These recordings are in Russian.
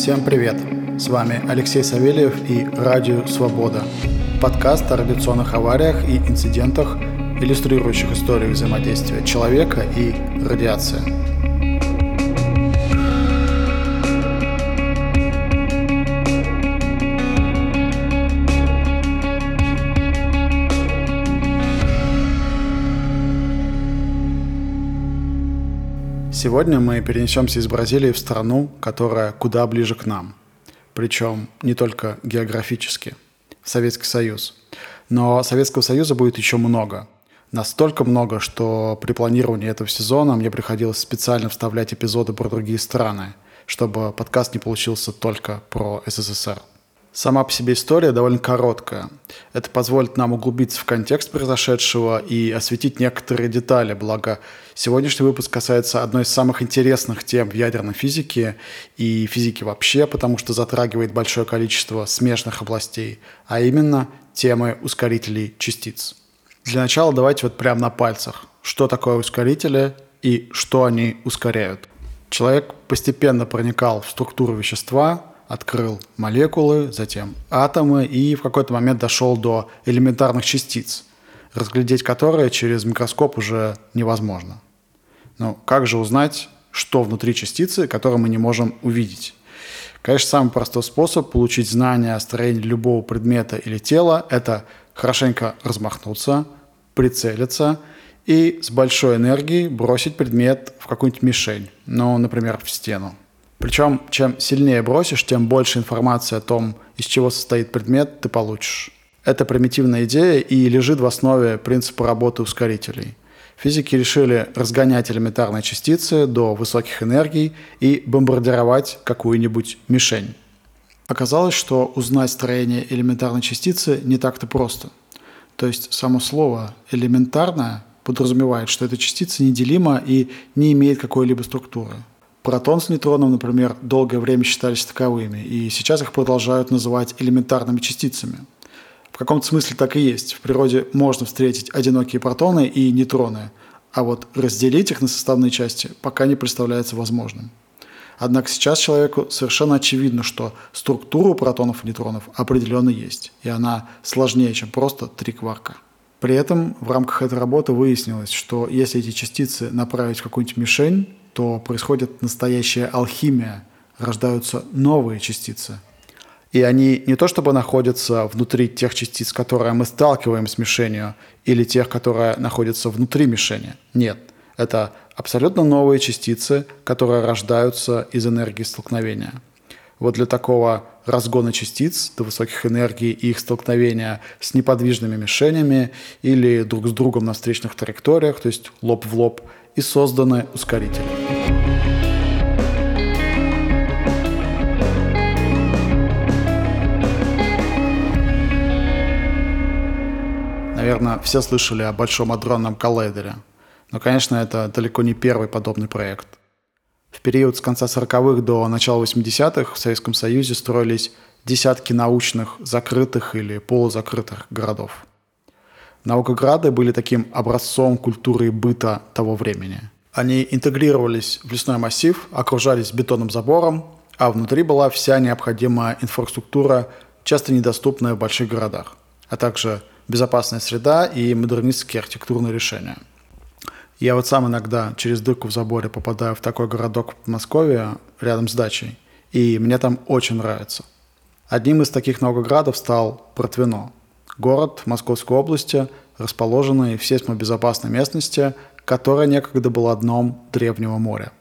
Всем привет! С вами Алексей Савельев и Радио Свобода. Подкаст о радиационных авариях и инцидентах, иллюстрирующих историю взаимодействия человека и радиации. Сегодня мы перенесемся из Бразилии в страну, которая куда ближе к нам. Причем не только географически. Советский Союз. Но Советского Союза будет еще много. Настолько много, что при планировании этого сезона мне приходилось специально вставлять эпизоды про другие страны, чтобы подкаст не получился только про СССР. Сама по себе история довольно короткая. Это позволит нам углубиться в контекст произошедшего и осветить некоторые детали, благо сегодняшний выпуск касается одной из самых интересных тем в ядерной физике и физике вообще, потому что затрагивает большое количество смежных областей, а именно темы ускорителей частиц. Для начала давайте вот прямо на пальцах. Что такое ускорители и что они ускоряют? Человек постепенно проникал в структуру вещества, открыл молекулы, затем атомы и в какой-то момент дошел до элементарных частиц, разглядеть которые через микроскоп уже невозможно. Но как же узнать, что внутри частицы, которые мы не можем увидеть? Конечно, самый простой способ получить знания о строении любого предмета или тела – это хорошенько размахнуться, прицелиться и с большой энергией бросить предмет в какую-нибудь мишень, ну, например, в стену. Причем, чем сильнее бросишь, тем больше информации о том, из чего состоит предмет, ты получишь. Это примитивная идея и лежит в основе принципа работы ускорителей. Физики решили разгонять элементарные частицы до высоких энергий и бомбардировать какую-нибудь мишень. Оказалось, что узнать строение элементарной частицы не так-то просто. То есть само слово «элементарное» подразумевает, что эта частица неделима и не имеет какой-либо структуры. Протон с нейтроном, например, долгое время считались таковыми, и сейчас их продолжают называть элементарными частицами. В каком-то смысле так и есть. В природе можно встретить одинокие протоны и нейтроны, а вот разделить их на составные части пока не представляется возможным. Однако сейчас человеку совершенно очевидно, что структура протонов и нейтронов определенно есть, и она сложнее, чем просто три кварка. При этом в рамках этой работы выяснилось, что если эти частицы направить в какую-нибудь мишень, то происходит настоящая алхимия, рождаются новые частицы. И они не то чтобы находятся внутри тех частиц, которые мы сталкиваем с мишенью, или тех, которые находятся внутри мишени. Нет, это абсолютно новые частицы, которые рождаются из энергии столкновения. Вот для такого разгона частиц до высоких энергий и их столкновения с неподвижными мишенями или друг с другом на встречных траекториях, то есть лоб в лоб – и созданы ускорители. Наверное, все слышали о Большом адронном коллайдере. Но, конечно, это далеко не первый подобный проект. В период с конца 40-х до начала 80-х в Советском Союзе строились десятки научных закрытых или полузакрытых городов. Наукограды были таким образцом культуры и быта того времени. Они интегрировались в лесной массив, окружались бетонным забором, а внутри была вся необходимая инфраструктура, часто недоступная в больших городах, а также безопасная среда и модернистские архитектурные решения. Я вот сам иногда через дырку в заборе попадаю в такой городок в Подмосковье, рядом с дачей, и мне там очень нравится. Одним из таких наукоградов стал Протвино – город Московской области, расположенный в сейсмобезопасной местности, которая некогда была дном древнего моря.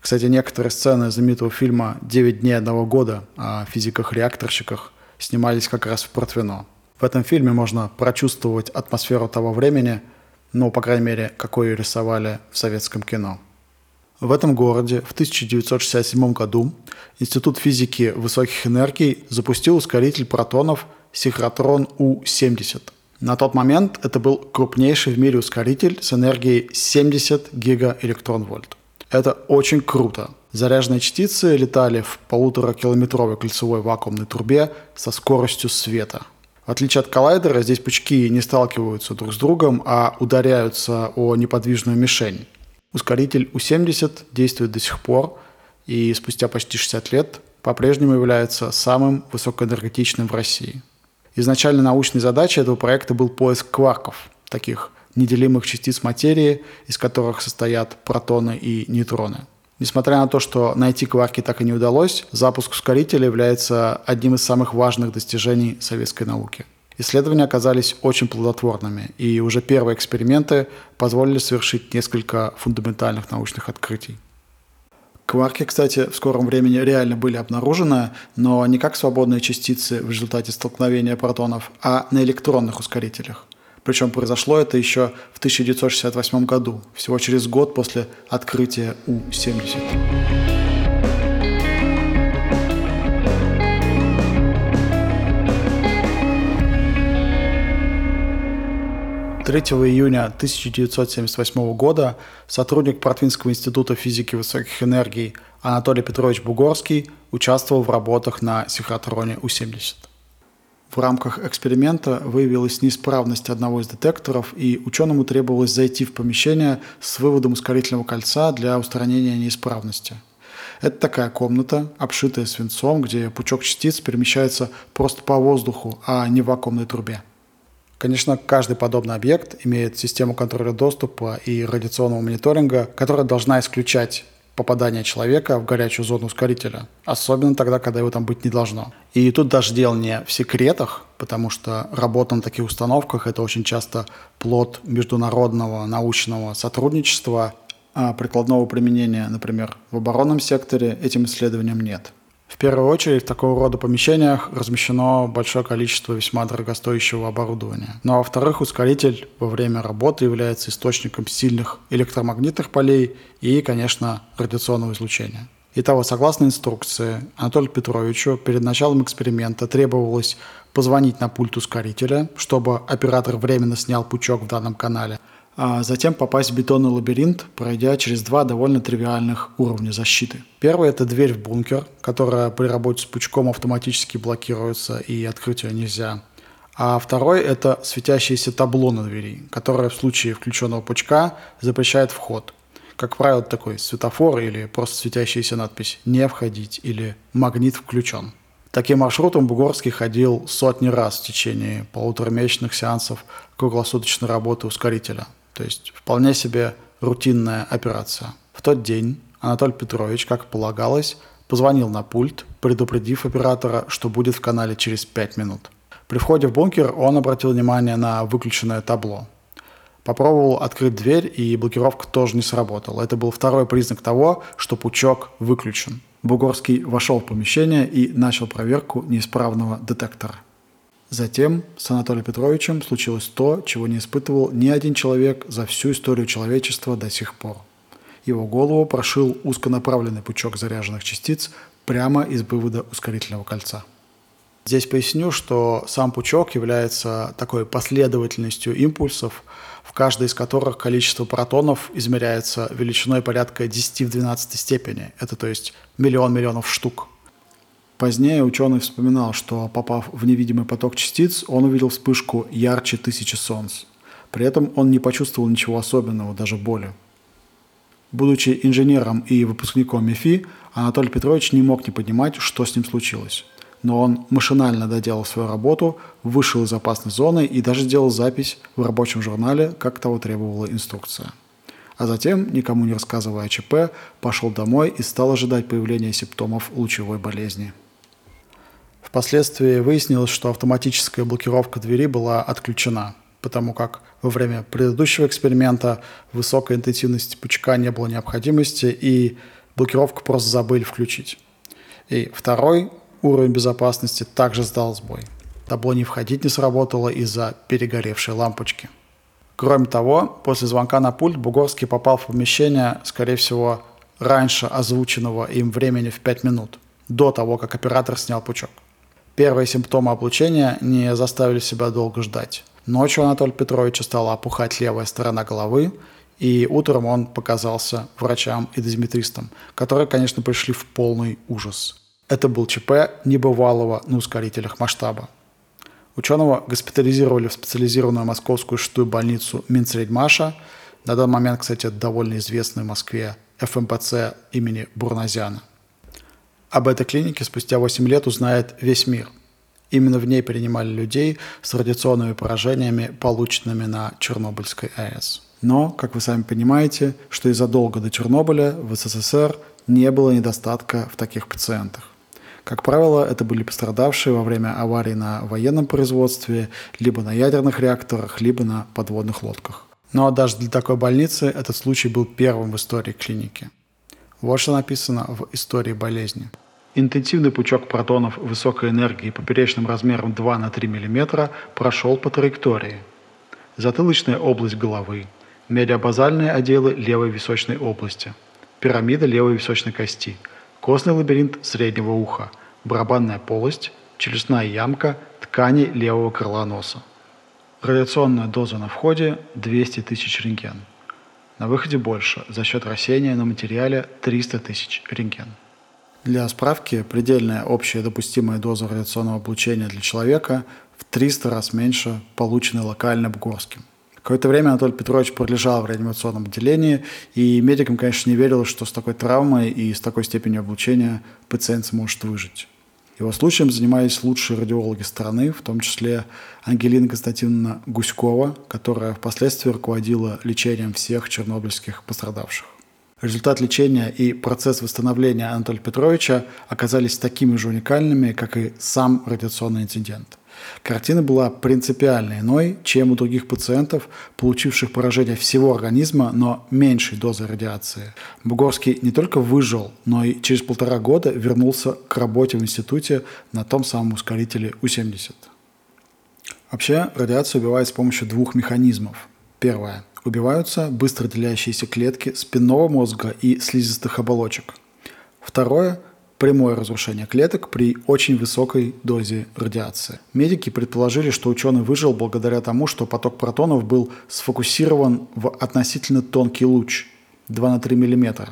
Кстати, некоторые сцены знаменитого фильма «Девять дней одного года» о физиках-реакторщиках снимались как раз в Портвино. В этом фильме можно прочувствовать атмосферу того времени, ну, по крайней мере, какой ее рисовали в советском кино. В этом городе в 1967 году Институт физики высоких энергий запустил ускоритель протонов синхротрон У-70. На тот момент это был крупнейший в мире ускоритель с энергией 70 гигаэлектрон-вольт. Это очень круто. Заряженные частицы летали в полуторакилометровой кольцевой вакуумной трубе со скоростью света. В отличие от коллайдера, здесь пучки не сталкиваются друг с другом, а ударяются о неподвижную мишень. Ускоритель У-70 действует до сих пор, и спустя почти 60 лет по-прежнему является самым высокоэнергетичным в России. Изначально научной задачей этого проекта был поиск кварков, таких неделимых частиц материи, из которых состоят протоны и нейтроны. Несмотря на то, что найти кварки так и не удалось, запуск ускорителя является одним из самых важных достижений советской науки. Исследования оказались очень плодотворными, и уже первые эксперименты позволили совершить несколько фундаментальных научных открытий. Кварки, кстати, в скором времени реально были обнаружены, но не как свободные частицы в результате столкновения протонов, а на электронных ускорителях. Причем произошло это еще в 1968 году, всего через год после открытия У-70. 3 июня 1978 года сотрудник Протвинского института физики высоких энергий Анатолий Петрович Бугорский участвовал в работах на синхротроне У-70. В рамках эксперимента выявилась неисправность одного из детекторов, и ученому требовалось зайти в помещение с выводом ускорительного кольца для устранения неисправности. Это такая комната, обшитая свинцом, где пучок частиц перемещается просто по воздуху, а не в вакуумной трубе. Конечно, каждый подобный объект имеет систему контроля доступа и радиационного мониторинга, которая должна исключать попадание человека в горячую зону ускорителя, особенно тогда, когда его там быть не должно. И тут даже дело не в секретах, потому что работа на таких установках – это очень часто плод международного научного сотрудничества, а прикладного применения, например, в оборонном секторе этим исследованиям нет. В первую очередь в такого рода помещениях размещено большое количество весьма дорогостоящего оборудования. Ну а во-вторых, ускоритель во время работы является источником сильных электромагнитных полей и, конечно, радиационного излучения. Итого, согласно инструкции Анатолию Петровичу, перед началом эксперимента требовалось позвонить на пульт ускорителя, чтобы оператор временно снял пучок в данном канале – а затем попасть в бетонный лабиринт, пройдя через два довольно тривиальных уровня защиты. Первый – это дверь в бункер, которая при работе с пучком автоматически блокируется и открыть ее нельзя. А второй – это светящееся табло на двери, которое в случае включенного пучка запрещает вход. Как правило, такой светофор или просто светящаяся надпись «Не входить» или «Магнит включен». Таким маршрутом Бугорский ходил сотни раз в течение полуторамесячных сеансов круглосуточной работы ускорителя – то есть вполне себе рутинная операция. В тот день Анатолий Петрович, как полагалось, позвонил на пульт, предупредив оператора, что будет в канале через 5 минут. При входе в бункер он обратил внимание на выключенное табло. Попробовал открыть дверь, и блокировка тоже не сработала. Это был второй признак того, что пучок выключен. Бугорский вошел в помещение и начал проверку неисправного детектора. Затем с Анатолием Петровичем случилось то, чего не испытывал ни один человек за всю историю человечества до сих пор. Его голову прошил узконаправленный пучок заряженных частиц прямо из вывода ускорительного кольца. Здесь поясню, что сам пучок является такой последовательностью импульсов, в каждой из которых количество протонов измеряется величиной порядка 10 в 12 степени. Это то есть миллион миллионов штук – Позднее ученый вспоминал, что попав в невидимый поток частиц, он увидел вспышку ярче тысячи солнц. При этом он не почувствовал ничего особенного, даже боли. Будучи инженером и выпускником МИФИ, Анатолий Петрович не мог не понимать, что с ним случилось. Но он машинально доделал свою работу, вышел из опасной зоны и даже сделал запись в рабочем журнале, как того требовала инструкция. А затем, никому не рассказывая о ЧП, пошел домой и стал ожидать появления симптомов лучевой болезни. Впоследствии выяснилось, что автоматическая блокировка двери была отключена, потому как во время предыдущего эксперимента высокой интенсивности пучка не было необходимости, и блокировку просто забыли включить. И второй уровень безопасности также сдал сбой. Табло не входить не сработало из-за перегоревшей лампочки. Кроме того, после звонка на пульт Бугорский попал в помещение, скорее всего, раньше озвученного им времени в 5 минут, до того, как оператор снял пучок. Первые симптомы облучения не заставили себя долго ждать. Ночью Анатолия Петровича стала опухать левая сторона головы, и утром он показался врачам и дозиметристам, которые, конечно, пришли в полный ужас. Это был ЧП небывалого на ускорителях масштаба. Ученого госпитализировали в специализированную московскую шестую больницу Минсредмаша, на данный момент, кстати, довольно известную в Москве ФМПЦ имени Бурназяна – Об этой клинике спустя 8 лет узнает весь мир. Именно в ней принимали людей с радиационными поражениями, полученными на Чернобыльской АЭС. Но, как вы сами понимаете, что и задолго до Чернобыля в СССР не было недостатка в таких пациентах. Как правило, это были пострадавшие во время аварий на военном производстве, либо на ядерных реакторах, либо на подводных лодках. Ну а даже для такой больницы этот случай был первым в истории клиники. Вот что написано в истории болезни. Интенсивный пучок протонов высокой энергии поперечным размером 2 на 3 мм прошел по траектории. Затылочная область головы, медиабазальные отделы левой височной области, пирамида левой височной кости – костный лабиринт среднего уха, барабанная полость, челюстная ямка, ткани левого крыла носа. Радиационная доза на входе 200 тысяч рентген. На выходе больше, за счет рассеяния на материале 300 тысяч рентген. Для справки, предельная общая допустимая доза радиационного облучения для человека в 300 раз меньше полученной локально Бугорским – Какое-то время Анатолий Петрович пролежал в реанимационном отделении, и медикам, конечно, не верилось, что с такой травмой и с такой степенью облучения пациент сможет выжить. Его случаем занимались лучшие радиологи страны, в том числе Ангелина Константиновна Гуськова, которая впоследствии руководила лечением всех чернобыльских пострадавших. Результат лечения и процесс восстановления Анатолия Петровича оказались такими же уникальными, как и сам радиационный инцидент – Картина была принципиально иной, чем у других пациентов, получивших поражение всего организма, но меньшей дозы радиации. Бугорский не только выжил, но и через полтора года вернулся к работе в институте на том самом ускорителе У-70. Вообще, радиация убивает с помощью двух механизмов. Первое. Убиваются быстро делящиеся клетки спинного мозга и слизистых оболочек. Второе прямое разрушение клеток при очень высокой дозе радиации. Медики предположили, что ученый выжил благодаря тому, что поток протонов был сфокусирован в относительно тонкий луч 2 на 3 мм.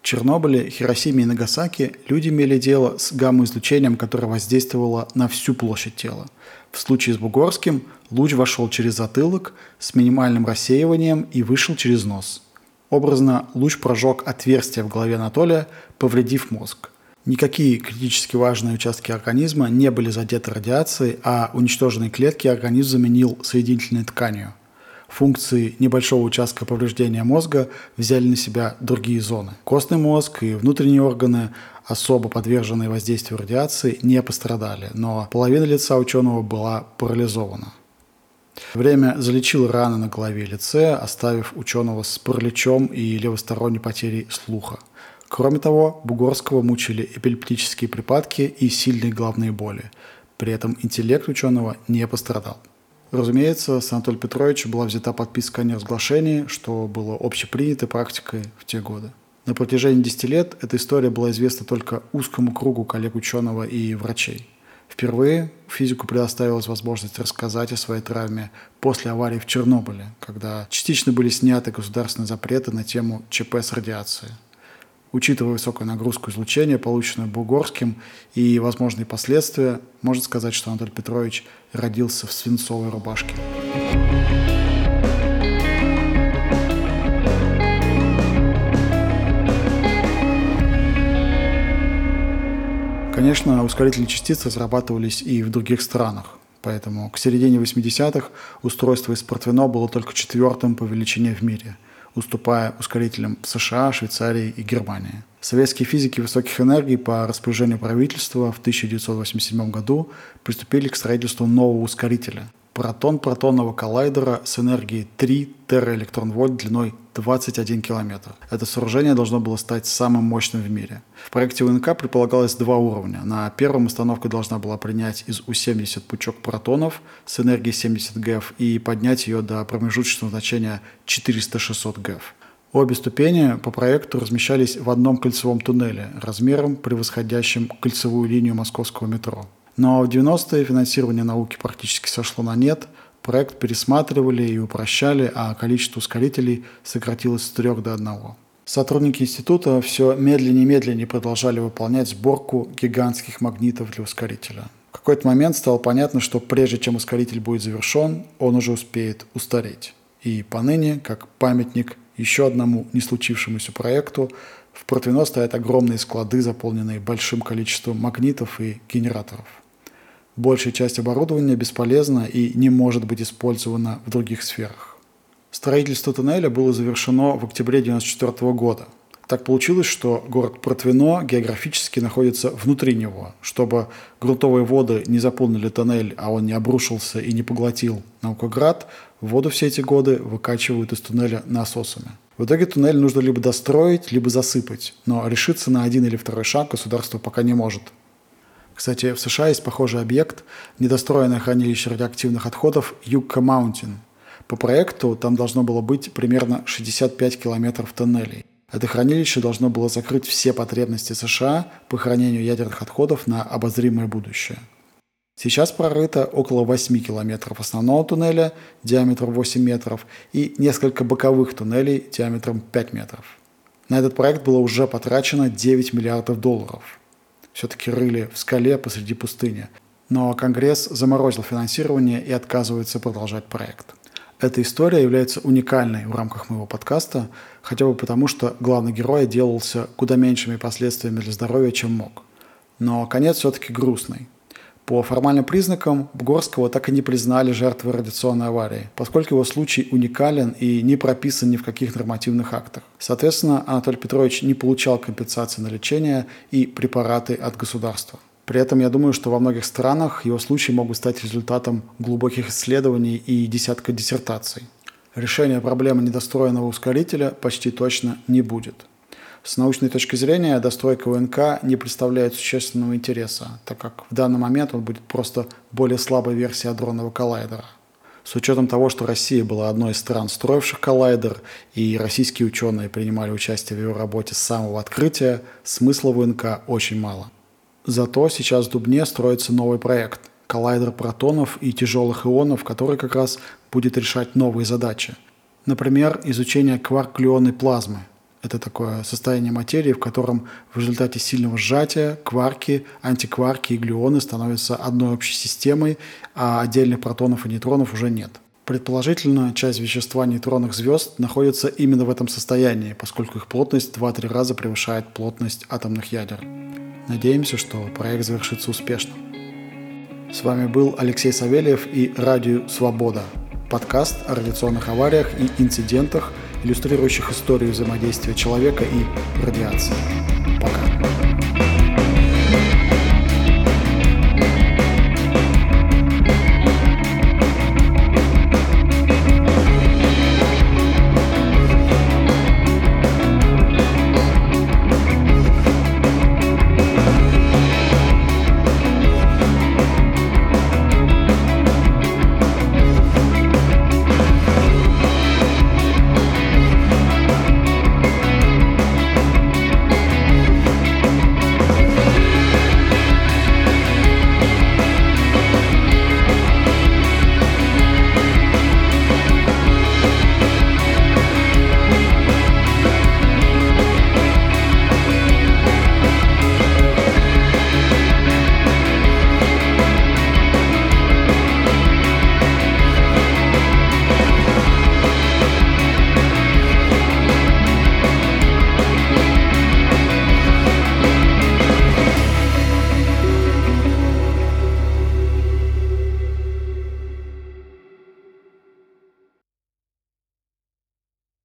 В Чернобыле, Хиросиме и Нагасаки люди имели дело с гамма-излучением, которое воздействовало на всю площадь тела. В случае с Бугорским луч вошел через затылок с минимальным рассеиванием и вышел через нос. Образно, луч прожег отверстие в голове Анатолия, повредив мозг. Никакие критически важные участки организма не были задеты радиацией, а уничтоженные клетки организм заменил соединительной тканью. Функции небольшого участка повреждения мозга взяли на себя другие зоны. Костный мозг и внутренние органы, особо подверженные воздействию радиации, не пострадали, но половина лица ученого была парализована. Время залечило раны на голове и лице, оставив ученого с параличом и левосторонней потерей слуха – Кроме того, Бугорского мучили эпилептические припадки и сильные головные боли. При этом интеллект ученого не пострадал. Разумеется, с Анатолия Петровича была взята подписка о неразглашении, что было общепринятой практикой в те годы. На протяжении 10 лет эта история была известна только узкому кругу коллег ученого и врачей. Впервые физику предоставилась возможность рассказать о своей травме после аварии в Чернобыле, когда частично были сняты государственные запреты на тему ЧП с радиацией. Учитывая высокую нагрузку излучения, полученную Бугорским, и возможные последствия, можно сказать, что Анатолий Петрович родился в свинцовой рубашке. Конечно, ускорители частиц разрабатывались и в других странах. Поэтому к середине 80-х устройство из Портвино было только четвертым по величине в мире – уступая ускорителям США, Швейцарии и Германии. Советские физики высоких энергий по распоряжению правительства в 1987 году приступили к строительству нового ускорителя – протон-протонного коллайдера с энергией 3 тераэлектрон-вольт длиной 21 километр. Это сооружение должно было стать самым мощным в мире. В проекте УНК предполагалось два уровня. На первом установка должна была принять из У-70 пучок протонов с энергией 70 ГЭФ и поднять ее до промежуточного значения 400-600 ГЭФ. Обе ступени по проекту размещались в одном кольцевом туннеле размером, превосходящим кольцевую линию московского метро. Но в 90-е финансирование науки практически сошло на нет, проект пересматривали и упрощали, а количество ускорителей сократилось с трех до одного. Сотрудники института все медленнее и медленнее продолжали выполнять сборку гигантских магнитов для ускорителя. В какой-то момент стало понятно, что прежде чем ускоритель будет завершен, он уже успеет устареть. И поныне, как памятник еще одному не случившемуся проекту. В Протвино стоят огромные склады, заполненные большим количеством магнитов и генераторов. Большая часть оборудования бесполезна и не может быть использована в других сферах. Строительство туннеля было завершено в октябре 1994 года. Так получилось, что город Протвино географически находится внутри него. Чтобы грунтовые воды не заполнили тоннель, а он не обрушился и не поглотил Наукоград, воду все эти годы выкачивают из туннеля насосами. В итоге туннель нужно либо достроить, либо засыпать, но решиться на один или второй шаг государство пока не может. Кстати, в США есть похожий объект – недостроенное хранилище радиоактивных отходов Юкка Маунтин. По проекту там должно было быть примерно 65 километров тоннелей – это хранилище должно было закрыть все потребности США по хранению ядерных отходов на обозримое будущее. Сейчас прорыто около 8 километров основного туннеля диаметром 8 метров и несколько боковых туннелей диаметром 5 метров. На этот проект было уже потрачено 9 миллиардов долларов. Все-таки рыли в скале посреди пустыни. Но Конгресс заморозил финансирование и отказывается продолжать проект. Эта история является уникальной в рамках моего подкаста, хотя бы потому, что главный герой отделался куда меньшими последствиями для здоровья, чем мог. Но конец все-таки грустный. По формальным признакам Бугорского так и не признали жертвой радиационной аварии, поскольку его случай уникален и не прописан ни в каких нормативных актах. Соответственно, Анатолий Петрович не получал компенсации на лечение и препараты от государства. При этом я думаю, что во многих странах его случаи могут стать результатом глубоких исследований и десятка диссертаций. Решения проблемы недостроенного ускорителя почти точно не будет. С научной точки зрения достройка УНК не представляет существенного интереса, так как в данный момент он будет просто более слабой версией адронного коллайдера. С учетом того, что Россия была одной из стран, строивших коллайдер, и российские ученые принимали участие в его работе с самого открытия, смысла в УНК очень мало. Зато сейчас в Дубне строится новый проект – коллайдер протонов и тяжелых ионов, который как раз будет решать новые задачи. Например, изучение кварк-глюонной плазмы. Это такое состояние материи, в котором в результате сильного сжатия кварки, антикварки и глюоны становятся одной общей системой, а отдельных протонов и нейтронов уже нет. Предположительно, часть вещества нейтронных звезд находится именно в этом состоянии, поскольку их плотность в 2-3 раза превышает плотность атомных ядер. Надеемся, что проект завершится успешно. С вами был Алексей Савельев и Радио Свобода. Подкаст о радиационных авариях и инцидентах, иллюстрирующих историю взаимодействия человека и радиации. Пока.